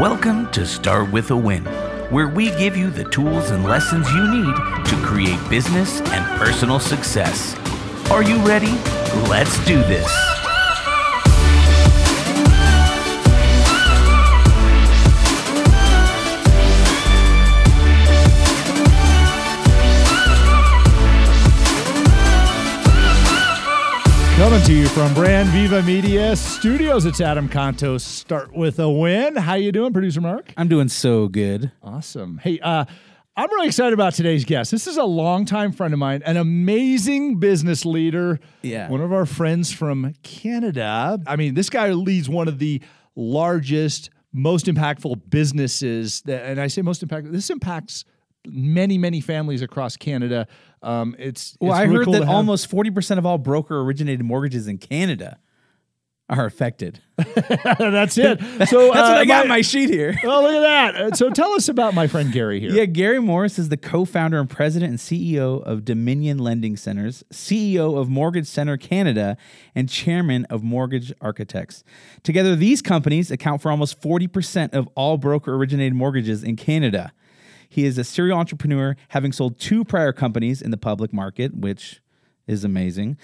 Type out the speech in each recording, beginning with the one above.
Welcome to Start with a Win, where we give you the tools and lessons you need to create business and personal success. Are you ready? Let's do this. Coming to you from Brand Viva Media Studios, it's Adam Contos. Start with a win. How you doing, producer Mark? I'm doing so good. Awesome. Hey, uh, I'm really excited about today's guest. This is a longtime friend of mine, an amazing business leader. Yeah. One of our friends from Canada. I mean, this guy leads one of the largest, most impactful businesses. That, and I say most impactful. This impacts many, many families across Canada. Um, it's Well, it's I really heard cool that have- almost 40% of all broker originated mortgages in Canada are affected. that's it. So That's what uh, I got in my sheet here. well, look at that. Uh, So tell us about my friend Gary here. Yeah, Gary Mauris is the co-founder and president and CEO of Dominion Lending Centers, CEO of Mortgage Center Canada, and chairman of Mortgage Architects. Together, these companies account for almost 40% of all broker originated mortgages in Canada. He is a serial entrepreneur, having sold two prior companies in the public market, which is amazing.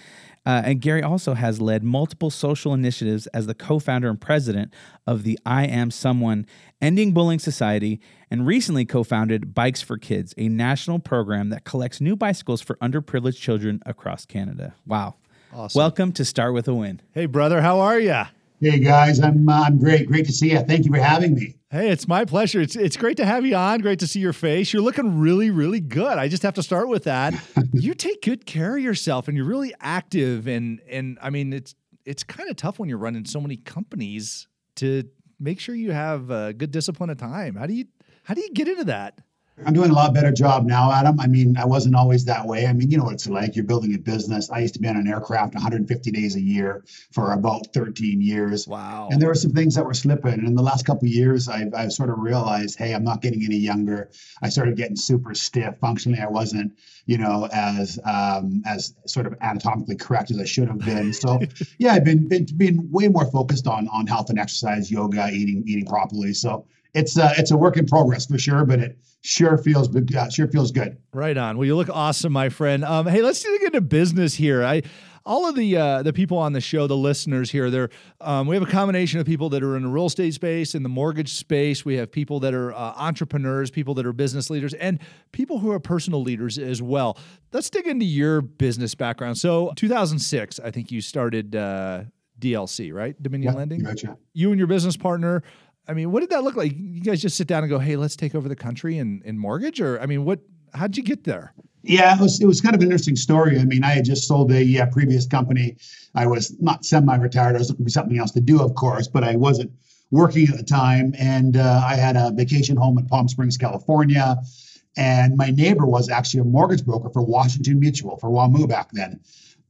Uh, and Gary also has led multiple social initiatives as the co founder and president of the I Am Someone Ending Bullying Society, and recently co founded Bikes for Kids, a national program that collects new bicycles for underprivileged children across Canada. Wow. Awesome. Welcome to Start with a Win. Hey, brother, how are you? Hey guys, I'm uh, I'm great. Great to see you. Thank you for having me. Hey, it's my pleasure. It's it's great to have you on. Great to see your face. You're looking really, really good. I just have to start with that. you take good care of yourself, and you're really active. And and I mean, it's it's kind of tough when you're running so many companies to make sure you have a good discipline of time. How do you how do you get into that? I'm doing a lot better job now, Adam. I mean, I wasn't always that way. I mean, you know what it's like. You're building a business. I used to be on an aircraft 150 days a year for about 13 years. Wow. And there were some things that were slipping. And in the last couple of years, I've, I've sort of realized, hey, I'm not getting any younger. I started getting super stiff. Functionally, I wasn't, you know, as um, as sort of anatomically correct as I should have been. So, yeah, I've been, been been way more focused on on health and exercise, yoga, eating eating properly. So it's uh, it's a work in progress for sure, but it sure feels good. Uh, sure feels good. Right on. Well, you look awesome, my friend. Um, hey, let's dig into business here. I all of the uh, the people on the show, the listeners here, they're um, we have a combination of people that are in the real estate space, in the mortgage space. We have people that are uh, entrepreneurs, people that are business leaders, and people who are personal leaders as well. Let's dig into your business background. So, 2006, I think you started uh, DLC, right? Dominion Yeah, Lending. You and your business partner. I mean, what did that look like? You guys just sit down and go, "Hey, let's take over the country in, in mortgage," or I mean, what? How'd you get there? Yeah, it was it was kind of an interesting story. I mean, I had just sold a uh, previous company. I was not semi-retired. I was looking for something else to do, of course, but I wasn't working at the time. And uh, I had a vacation home in Palm Springs, California. And my neighbor was actually a mortgage broker for Washington Mutual for WAMU back then.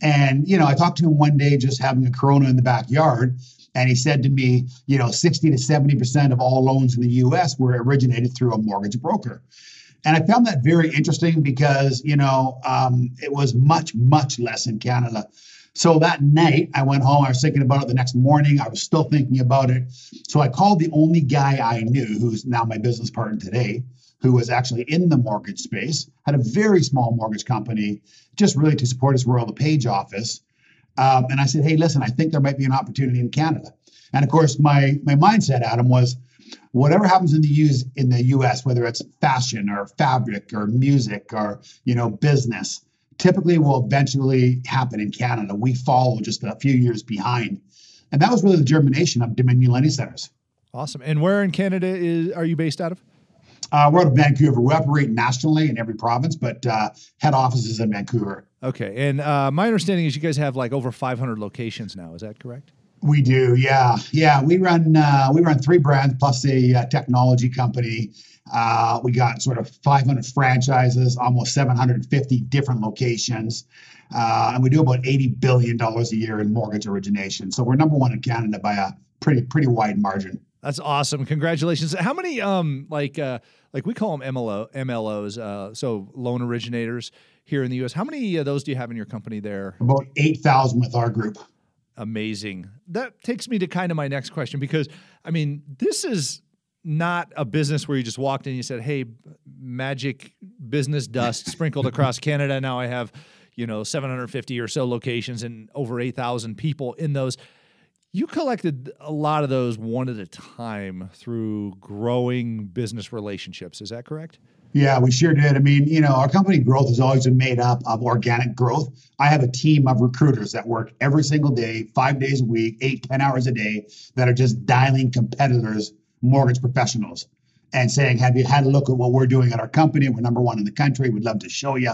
And you know, I talked to him one day, just having a Corona in the backyard, and he said to me, you know, 60 to 70 percent of all loans in the U.S. were originated through a mortgage broker. And I found that very interesting because, you know, um, it was much, much less in Canada. So that night, I went home. I was thinking about it the next morning. I was still thinking about it. So I called the only guy I knew, who's now my business partner today, who was actually in the mortgage space, had a very small mortgage company, just really to support his Royal LePage office. Um, and I said, hey, listen, I think there might be an opportunity in Canada. And of course, my my mindset, Adam, was whatever happens in the US in the US, whether it's fashion or fabric or music or you know business, typically will eventually happen in Canada. We follow just a few years behind. And that was really the germination of Dominion Lending Centers. Awesome. And where in Canada is are you based out of? Uh, we're out of Vancouver. We operate nationally in every province, but uh, head office is in Vancouver. Okay. And uh, my understanding is you guys have like over 500 locations now. Is that correct? We do, yeah, yeah. We run uh, we run three brands plus a uh, technology company. Uh, we got sort of 500 franchises, almost 750 different locations, uh, and we do about 80 billion dollars a year in mortgage origination. So we're number one in Canada by a pretty pretty wide margin. That's awesome. Congratulations. How many um like uh like we call them MLO MLOs uh so loan originators here in the US. How many of those do you have in your company there? About 8,000 with our group. Amazing. That takes me to kind of my next question because I mean, this is not a business where you just walked in and you said, "Hey, magic business dust sprinkled across Canada. Now I have, you know, 750 or so locations and over 8,000 people in those." You collected a lot of those one at a time through growing business relationships. Is that correct? Yeah, we sure did. I mean, you know, our company growth has always been made up of organic growth. I have a team of recruiters that work every single day, five days a week, eight, ten hours a day, that are just dialing competitors, mortgage professionals, and saying, Have you had a look at what we're doing at our company? We're number one in the country. We'd love to show you.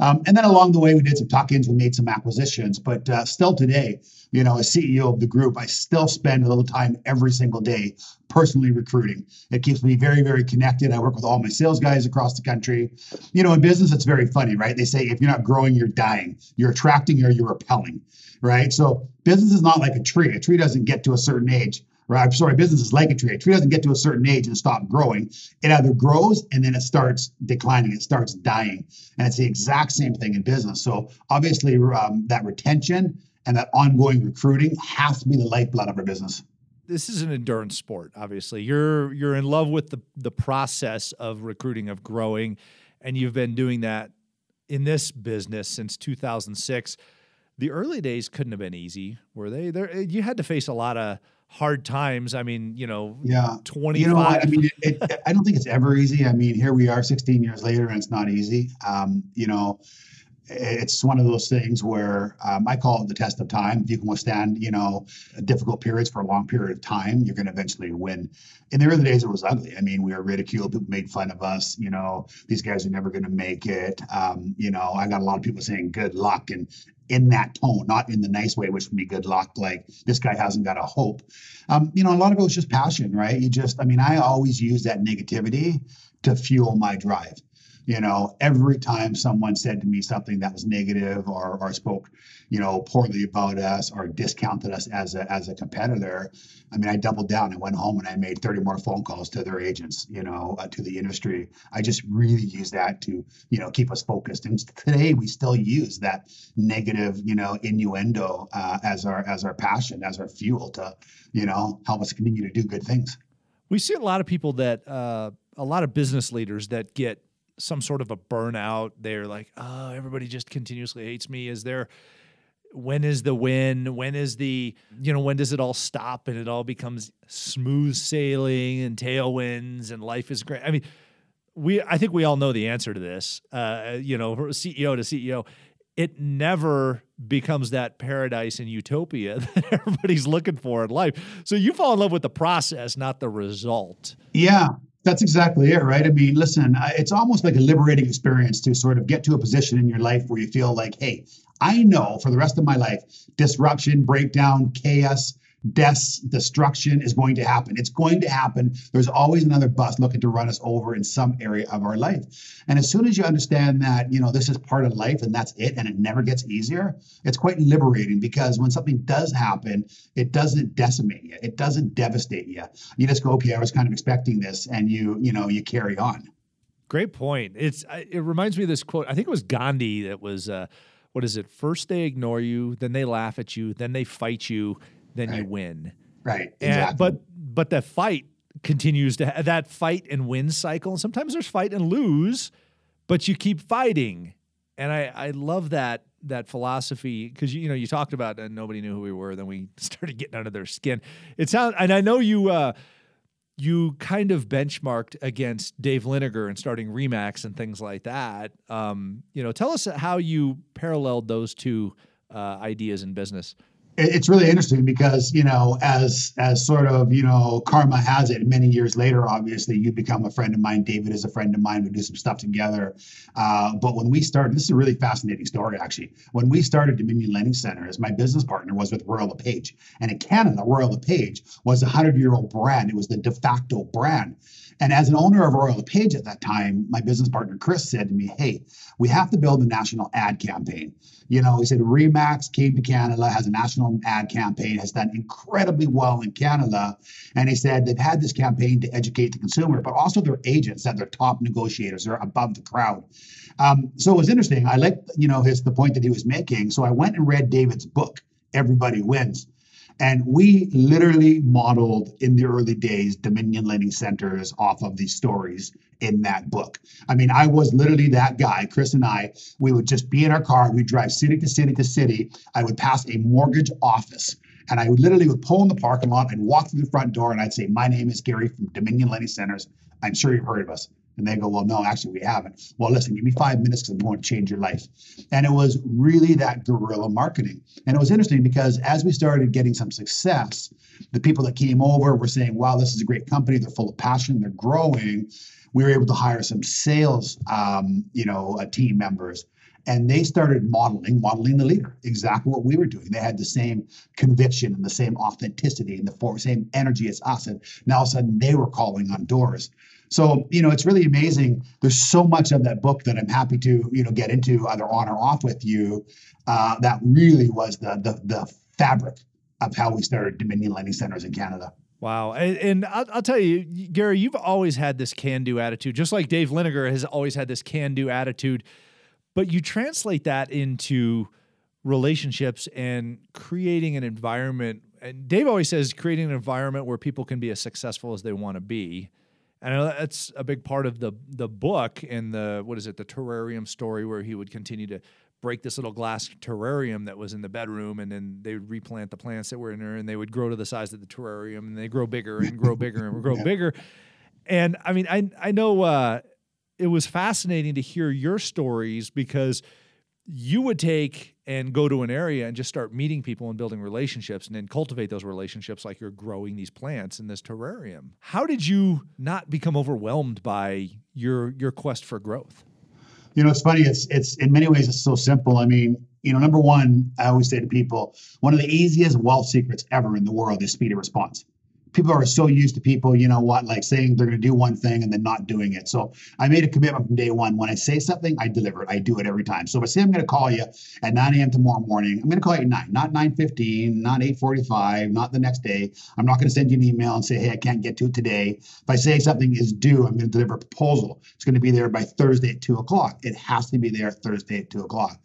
Um, and then along the way, we did some tuck ins, we made some acquisitions. But uh, still today, you know, as CEO of the group, I still spend a little time every single day personally recruiting. It keeps me very, very connected. I work with all my sales guys across the country. You know, in business, it's very funny, right? They say if you're not growing, you're dying. You're attracting or you're repelling, right? So business is not like a tree. A tree doesn't get to a certain age right? I'm sorry, business is like a tree. A tree doesn't get to a certain age and stop growing. It either grows and then it starts declining, it starts dying. And it's the exact same thing in business. So obviously, um, that retention and that ongoing recruiting has to be the lifeblood of our business. This is an endurance sport. Obviously, you're you're in love with the the process of recruiting, of growing, and you've been doing that in this business since 2006. The early days couldn't have been easy, were they? There, you had to face a lot of hard times. I mean, you know, yeah, twenty. You know? I mean, it, it, I don't think it's ever easy. I mean, here we are 16 years later and it's not easy. Um, you know, it's one of those things where um, I call it the test of time. If you can withstand, you know, difficult periods for a long period of time, you're going to eventually win. In the early days, it was ugly. I mean, we were ridiculed. People made fun of us. You know, these guys are never going to make it. Um, you know, I got a lot of people saying good luck and in that tone, not in the nice way, which would be good luck. Like this guy hasn't got a hope. Um, you know, a lot of it was just passion, right? You just, I mean, I always use that negativity to fuel my drive you know every time someone said to me something that was negative or, or spoke you know poorly about us or discounted us as a as a competitor i mean i doubled down i went home and i made 30 more phone calls to their agents you know uh, to the industry. I just really use that to you know keep us focused. And today we still use that negative you know innuendo uh, as our as our passion as our fuel to you know help us continue to do good things. We see a lot of people that uh, a lot of business leaders that get some sort of a burnout. They're like, oh, everybody just continuously hates me. Is there when is the win? When is the, you know, when does it all stop and it all becomes smooth sailing and tailwinds and life is great? I mean, we I think we all know the answer to this. Uh, you know, CEO to CEO, it never becomes that paradise and utopia that everybody's looking for in life. So you fall in love with the process, not the result. Yeah, that's exactly it, right? I mean, listen, it's almost like a liberating experience to sort of get to a position in your life where you feel like, hey, I know for the rest of my life, disruption, breakdown, chaos, deaths, destruction is going to happen. It's going to happen. There's always another bus looking to run us over in some area of our life. And as soon as you understand that, you know, this is part of life and that's it, and it never gets easier, it's quite liberating because when something does happen, it doesn't decimate you. It doesn't devastate you. You just go, okay, I was kind of expecting this, and you, you know, you carry on. Great point. It's it reminds me of this quote. I think it was Gandhi that was. Uh, what is it? First they ignore you, then they laugh at you, then they fight you, then right. you win. Right. Exactly. And, but but that fight continues to have that fight and win cycle. And sometimes there's fight and lose, but you keep fighting. And I I love that that philosophy because you, you know you talked about and nobody knew who we were. Then we started getting under their skin. It sounds and I know you. Uh, you kind of benchmarked against Dave Liniger and starting Remax and things like that. Um, you know, tell us how you paralleled those two uh, ideas in business it's really interesting because you know as as sort of you know karma has it many years later obviously you become a friend of mine david is a friend of mine we do some stuff together. Uh, but when we started this is a really fascinating story actually. When we started dominion lending centers my business partner was with royal lepage and in canada royal lepage was a 100 year old brand. It was the de facto brand and as an owner of Royal LePage at that time, my business partner Chris said to me, Hey, we have to build a national ad campaign. You know, he said Remax came to Canada, has a national ad campaign, has done incredibly well in Canada. And he said they've had this campaign to educate the consumer, but also their agents, that they're top negotiators, they're above the crowd. Um, so it was interesting. I liked, you know, his the point that he was making. So I went and read David's book, Everybody Wins. And we literally modeled in the early days Dominion Lending Centers off of these stories in that book. I mean, I was literally that guy. Chris and I, we would just be in our car, we'd drive city to city to city. I would pass a mortgage office. And I would literally would pull in the parking lot and walk through the front door and I'd say, My name is Gary from Dominion Lending Centers. I'm sure you've heard of us. And they go, Well, no, actually, we haven't. Well, listen, give me five minutes because I'm going to change your life. And it was really that guerrilla marketing. And it was interesting because as we started getting some success, the people that came over were saying, Wow, this is a great company. They're full of passion, they're growing. We were able to hire some sales, um, you know, uh, team members and they started modeling modeling the leader exactly what we were doing they had the same conviction and the same authenticity and the same energy as us and now all of a sudden they were calling on doors so, you know, it's really amazing. There's so much of that book that I'm happy to, you know, get into either on or off with you. Uh, that really was the, the the fabric of how we started Dominion Lending Centers in Canada. Wow. And, and I'll, I'll, tell you, Gary, you've always had this can do attitude, just like Dave Liniger has always had this can do attitude. But you translate that into relationships and creating an environment. And Dave always says creating an environment where people can be as successful as they want to be. And that's a big part of the the book and the what is it the terrarium story where he would continue to break this little glass terrarium that was in the bedroom and then they would replant the plants that were in there and they would grow to the size of the terrarium and they grow bigger and grow bigger and grow yeah. bigger. And I mean I I know uh, it was fascinating to hear your stories because you would take and go to an area and just start meeting people and building relationships and then cultivate those relationships like you're growing these plants in this terrarium. How did you not become overwhelmed by your your quest for growth? You know, it's funny. It's it's in many ways it's so simple. I mean, you know, number one, I always say to people, one of the easiest wealth secrets ever in the world is speed of response people are so used to people, you know what, like saying they're going to do one thing and then not doing it. So I made a commitment from day one. When I say something, I deliver it. I do it every time. So if I say I'm going to call you at 9 a.m. tomorrow morning, I'm going to call you at 9, not 9.15, not 8.45, not the next day. I'm not going to send you an email and say, hey, I can't get to it today. If I say something is due, I'm going to deliver a proposal. It's going to be there by Thursday at 2 o'clock. It has to be there Thursday at 2 o'clock.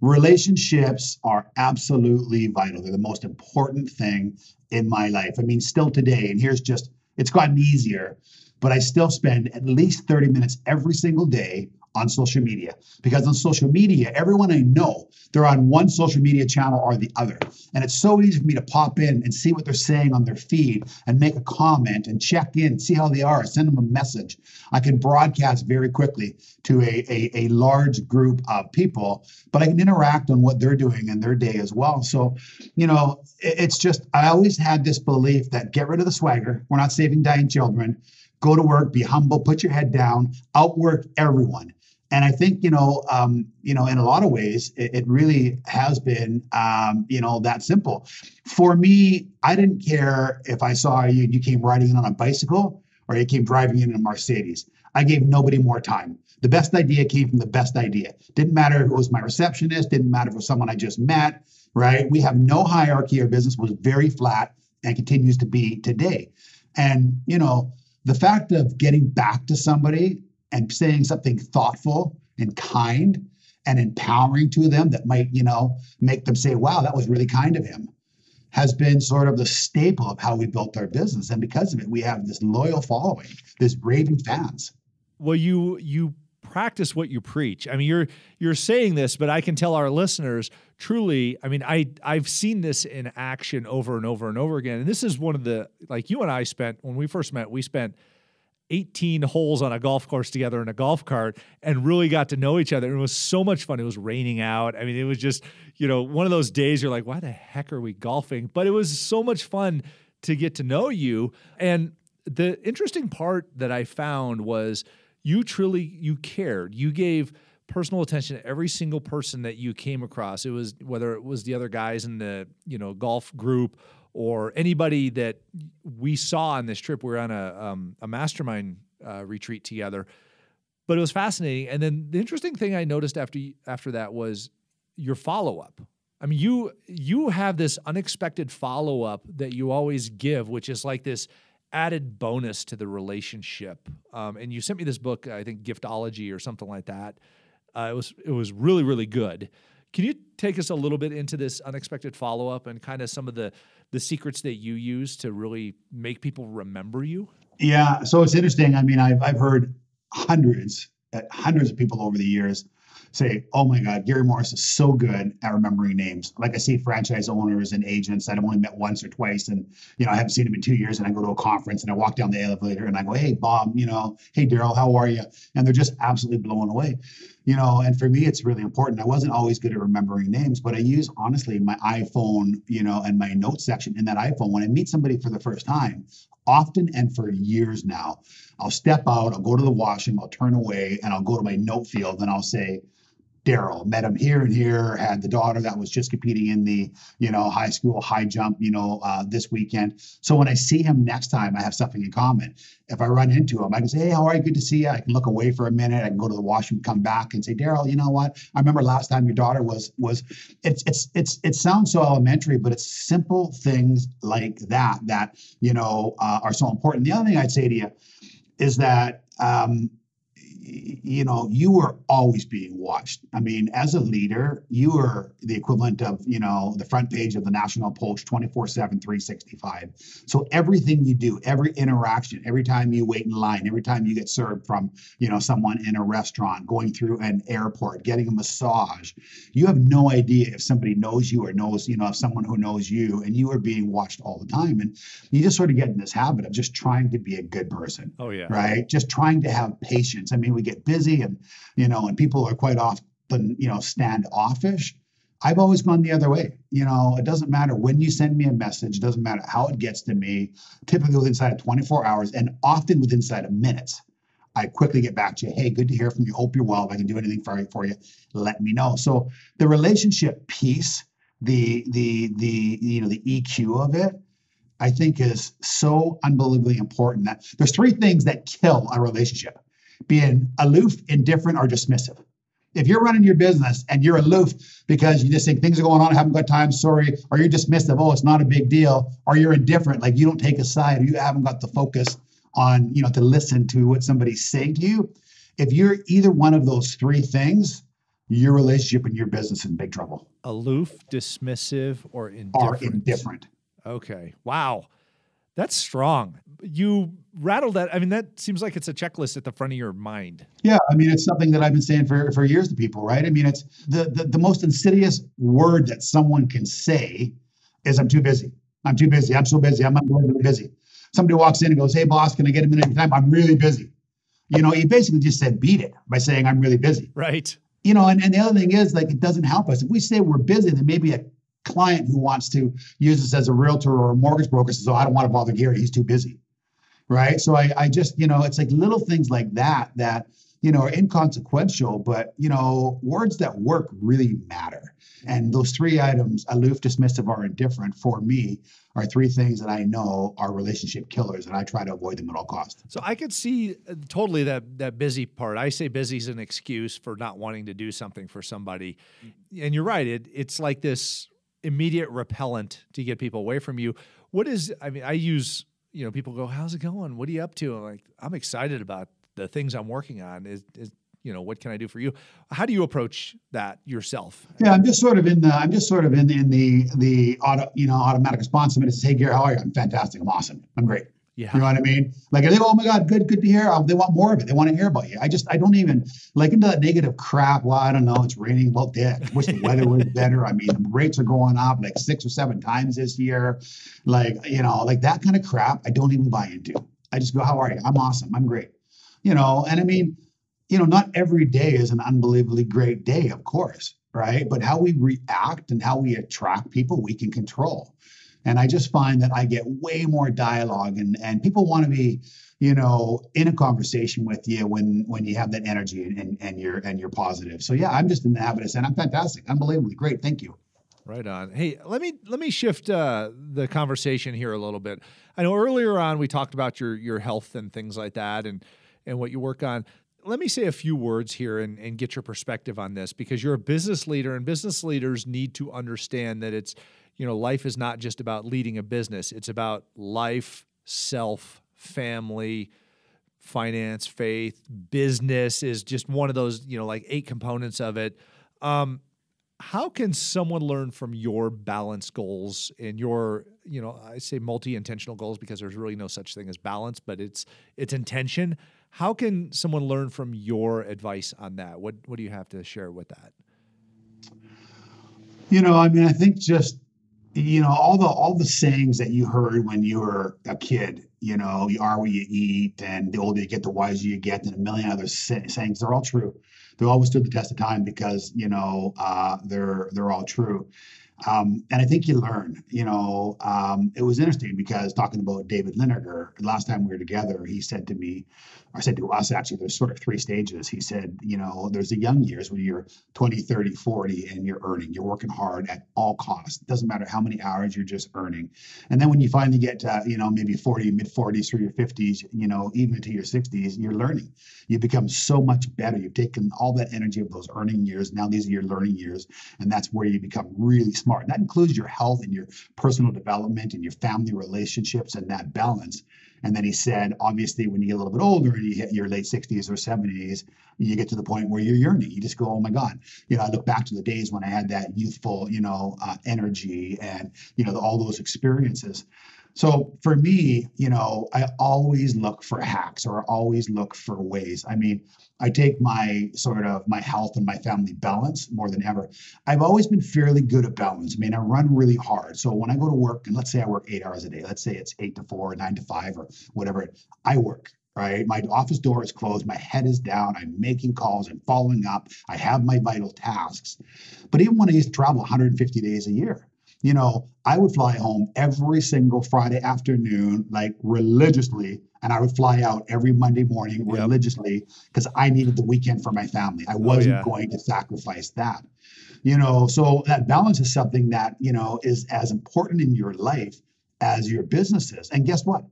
Relationships are absolutely vital. They're the most important thing in my life. I mean, still today, and here's just, it's gotten easier, but I still spend at least 30 minutes every single day on social media because on social media, everyone I know, they're on one social media channel or the other. And it's so easy for me to pop in and see what they're saying on their feed and make a comment and check in, see how they are, send them a message. I can broadcast very quickly to a, a, a large group of people, but I can interact on what they're doing in their day as well. So, you know, it's just, I always had this belief that get rid of the swagger. We're not saving dying children go to work, be humble, put your head down, outwork everyone. And I think you know, um, you know, in a lot of ways, it, it really has been, um, you know, that simple. For me, I didn't care if I saw you you came riding in on a bicycle or you came driving in a Mercedes. I gave nobody more time. The best idea came from the best idea. Didn't matter if it was my receptionist. Didn't matter if it was someone I just met. Right? We have no hierarchy. Our business was very flat and continues to be today. And you know, the fact of getting back to somebody and saying something thoughtful and kind and empowering to them that might, you know, make them say, wow, that was really kind of him, has been sort of the staple of how we built our business. And because of it, we have this loyal following, this raving fans. Well, you you practice what you preach. I mean, you're you're saying this, but I can tell our listeners truly. I mean, I I've seen this in action over and over and over again. And this is one of the like you and I spent when we first met. We spent 18 holes on a golf course together in a golf cart and really got to know each other. It was so much fun. It was raining out. I mean, it was just, you know, one of those days you're like, why the heck are we golfing? But it was so much fun to get to know you. And the interesting part that I found was you truly you cared. You gave personal attention to every single person that you came across. It was whether it was the other guys in the, you know, golf group or anybody that we saw on this trip. We were on a, um, a mastermind uh, retreat together, but it was fascinating. And then the interesting thing I noticed after after that was your follow up. I mean, you you have this unexpected follow up that you always give, which is like this added bonus to the relationship. Um, and you sent me this book, I think Giftology or something like that. Uh, it was it was really really good. Can you take us a little bit into this unexpected follow up and kind of some of the the secrets that you use to really make people remember you? Yeah, so it's interesting. I mean, I've I've heard hundreds, uh, hundreds of people over the years say, "Oh my God, Gary Mauris is so good at remembering names." Like I see franchise owners and agents that I've only met once or twice, and you know I haven't seen them in two years, and I go to a conference and I walk down the elevator and I go, "Hey, Bob, you know, hey, Daryl, how are you?" And they're just absolutely blown away. You know, and for me, it's really important. I wasn't always good at remembering names, but I use honestly my iPhone, you know, and my notes section in that iPhone when I meet somebody for the first time often and for years now. I'll step out, I'll go to the washroom, I'll turn away, and I'll go to my note field and I'll say, Daryl. Met him here and here. Had the daughter that was just competing in the you know high school high jump you know uh, this weekend. So when I see him next time, I have something in common. If I run into him, I can say, "Hey, how are you? Good to see you." I can look away for a minute. I can go to the washroom, come back, and say, "Daryl, you know what? I remember last time your daughter was was." It's it's it's it sounds so elementary, but it's simple things like that that you know uh, are so important. The other thing I'd say to you is that. Um, you know, you were always being watched. I mean, as a leader, you were the equivalent of, you know, the front page of the National Post 24 7, 365. So everything you do, every interaction, every time you wait in line, every time you get served from, you know, someone in a restaurant, going through an airport, getting a massage, you have no idea if somebody knows you or knows, you know, if someone who knows you and you are being watched all the time. And you just sort of get in this habit of just trying to be a good person. Oh, yeah. Right. Just trying to have patience. I mean, we get busy and you know and people are quite often you know standoffish I've always gone the other way. You know, it doesn't matter when you send me a message, it doesn't matter how it gets to me, typically within inside of 24 hours and often within inside of minutes. I quickly get back to you. Hey, good to hear from you. Hope you're well. If I can do anything for you, for you, let me know. So the relationship piece, the the the you know the EQ of it, I think is so unbelievably important. That there's three things that kill a relationship being aloof, indifferent, or dismissive. If you're running your business and you're aloof because you just think things are going on, I haven't got time, sorry, or you're dismissive, oh, it's not a big deal, or you're indifferent, like you don't take a side, or you haven't got the focus on, you know, to listen to what somebody's saying to you. If you're either one of those three things, your relationship and your business in big trouble. Aloof, dismissive, or indifferent. Or indifferent. Okay. Wow. That's strong. You rattled that. I mean, that seems like it's a checklist at the front of your mind. Yeah, I mean, it's something that I've been saying for, for years to people, right? I mean, it's the, the the most insidious word that someone can say is "I'm too busy." I'm too busy. I'm so busy. I'm unbelievably busy. Somebody walks in and goes, "Hey, boss, can I get a minute of your time?" I'm really busy. You know, he basically just said beat it by saying I'm really busy. Right. You know, and, and the other thing is like it doesn't help us. If we say we're busy, then maybe a client who wants to use us as a realtor or a mortgage broker says, "Oh, I don't want to bother Gary; he's too busy." Right. So I, I just, you know, it's like little things like that that you know are inconsequential, but you know, words that work really matter. And those three items, aloof, dismissive, or indifferent, for me, are three things that I know are relationship killers, and I try to avoid them at all costs. So I could see uh, totally that that busy part. I say busy is an excuse for not wanting to do something for somebody, and you're right. It it's like this immediate repellent to get people away from you. What is, I mean, I use, you know, people go, how's it going? What are you up to? I'm like, I'm excited about the things I'm working on. Is, is you know, what can I do for you? How do you approach that yourself? Yeah, I'm just sort of in the, I'm just sort of in, in the, the auto, you know, automatic response. Somebody says, hey, Gary, how are you? I'm fantastic. I'm awesome. I'm great. Yeah. You know what I mean? Like they go, oh my God, good, good to hear. Um, they want more of it. They want to hear about you. I just, I don't even like into that negative crap. Well, I don't know. It's raining. Well, dead. I wish the weather was better. I mean, the rates are going up like six or seven times this year. Like, you know, like that kind of crap, I don't even buy into. I just go, how are you? I'm awesome. I'm great. You know, and I mean, you know, not every day is an unbelievably great day, of course, right? But how we react and how we attract people, we can control. And I just find that I get way more dialogue and, and people want to be, you know, in a conversation with you when when you have that energy and, and, you're and you're positive. So yeah, I'm just in the habit of saying I'm fantastic, unbelievably great. Thank you. Right on. Hey, let me let me shift uh, the conversation here a little bit. I know earlier on we talked about your your health and things like that, and and what you work on. Let me say a few words here and, and get your perspective on this because you're a business leader, and business leaders need to understand that it's you know, life is not just about leading a business, it's about life, self, family, finance, faith, business is just one of those, you know, like eight components of it. Um, how can someone learn from your balance goals and your you know i say multi-intentional goals because there's really no such thing as balance but it's it's intention. How can someone learn from your advice on that? What what do you have to share with that? You know i mean i think just you know all the all the sayings that you heard when you were a kid you know you are what you eat and the older you get the wiser you get and a million other say- sayings they're all true. They always stood the test of time because you know uh, they're they're all true um, and I think you learn. You know, um, it was interesting because talking about David Liniger, last time we were together, he said to me, or said to us actually, there's sort of three stages. He said, you know, there's the young years when you're 20, 30, 40, and you're earning, you're working hard at all costs. It doesn't matter how many hours you're just earning. And then when you finally get to, you know, maybe 40, mid 40s through your 50s, you know, even into your 60s, you're learning. You become so much better. You've taken all that energy of those earning years. Now these are your learning years. And that's where you become really smart. That includes your health and your personal development and your family relationships and that balance. And then he said, obviously, when you get a little bit older and you hit your late 60s or 70s, you get to the point where you're yearning. You just go, oh my God. You know, I look back to the days when I had that youthful, you know, uh, energy and, you know, all those experiences. So for me, you know, I always look for hacks or always look for ways. I mean, I take my sort of my health and my family balance more than ever. I've always been fairly good at balance. I mean, I run really hard. So when I go to work, and let's say I work eight hours a day, let's say it's eight to four, nine to five, or whatever, I work right? My office door is closed, my head is down, I'm making calls, I'm following up, I have my vital tasks. But even when I used to travel 150 days a year, you know, I would fly home every single Friday afternoon, like religiously, and I would fly out every Monday morning religiously because I needed the weekend for my family. I oh, wasn't yeah. going to sacrifice that. You know, so that balance is something that, you know, is as important in your life as your business is. And guess what?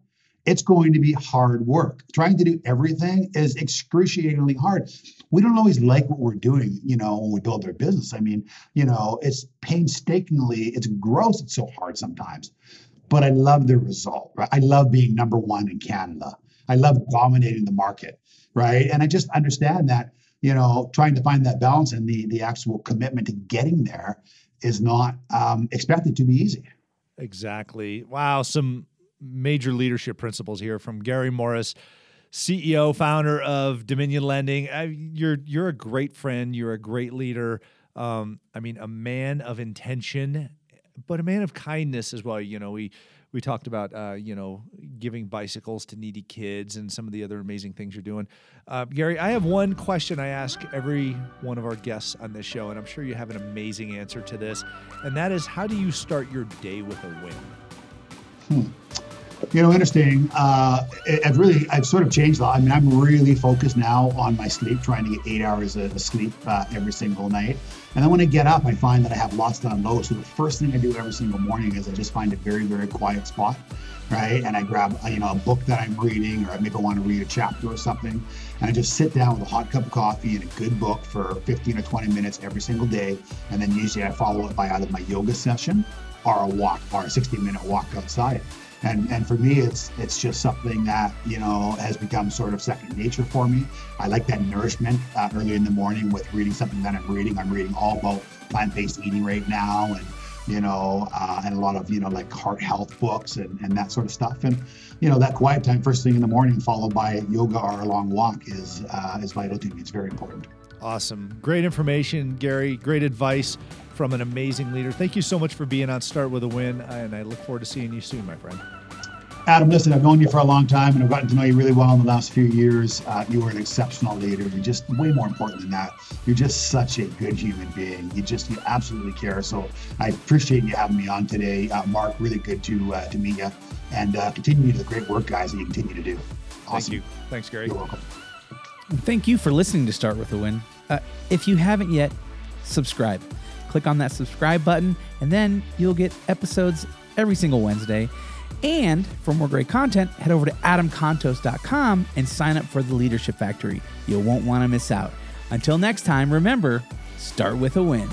It's going to be hard work. Trying to do everything is excruciatingly hard. We don't always like what we're doing, you know, when we build our business. I mean, you know, it's painstakingly, it's gross, it's so hard sometimes. But I love the result, right? I love being number one in Canada. I love dominating the market, right? And I just understand that, you know, trying to find that balance and the the actual commitment to getting there is not um, expected to be easy. Exactly. Wow, some major leadership principles here from Gary Mauris, CEO, founder of Dominion Lending. I, you're you're a great friend. You're a great leader. Um, I mean, a man of intention, but a man of kindness as well. You know, we we talked about uh, you know giving bicycles to needy kids and some of the other amazing things you're doing. Uh, Gary, I have one question I ask every one of our guests on this show, and I'm sure you have an amazing answer to this, and that is, how do you start your day with a win? You know, interesting. Uh, I've really, I've sort of changed a lot. I mean, I'm really focused now on my sleep, trying to get eight hours of sleep uh, every single night. And then when I get up, I find that I have lots to unload. So the first thing I do every single morning is I just find a very, very quiet spot, right? And I grab, uh, you know, a book that I'm reading, or I maybe want to read a chapter or something, and I just sit down with a hot cup of coffee and a good book for 15 or 20 minutes every single day. And then usually I follow it by either my yoga session or a walk, or a 60 minute walk outside and and for me it's it's just something that you know has become sort of second nature for me i like that nourishment uh, early in the morning with reading something that i'm reading i'm reading all about plant-based eating right now and you know uh, and a lot of you know like heart health books and, and that sort of stuff and you know that quiet time first thing in the morning followed by yoga or a long walk is uh, is vital to me it's very important Awesome. Great information, Gary. Great advice from an amazing leader. Thank you so much for being on Start with a Win, and I look forward to seeing you soon, my friend. Adam, listen, I've known you for a long time and I've gotten to know you really well in the last few years. Uh, you are an exceptional leader. You're just way more important than that. You're just such a good human being. You just, you absolutely care. So I appreciate you having me on today. Uh, Mark, really good to uh, to meet you. And uh, continue to the great work, guys, that you continue to do. Awesome. Thank you. Thanks, Gary. You're welcome. Thank you for listening to Start with a Win. Uh, if you haven't yet, subscribe. Click on that subscribe button, and then you'll get episodes every single Wednesday. And for more great content, head over to adamcontos.com and sign up for the Leadership Factory. You won't want to miss out. Until next time, remember start with a win.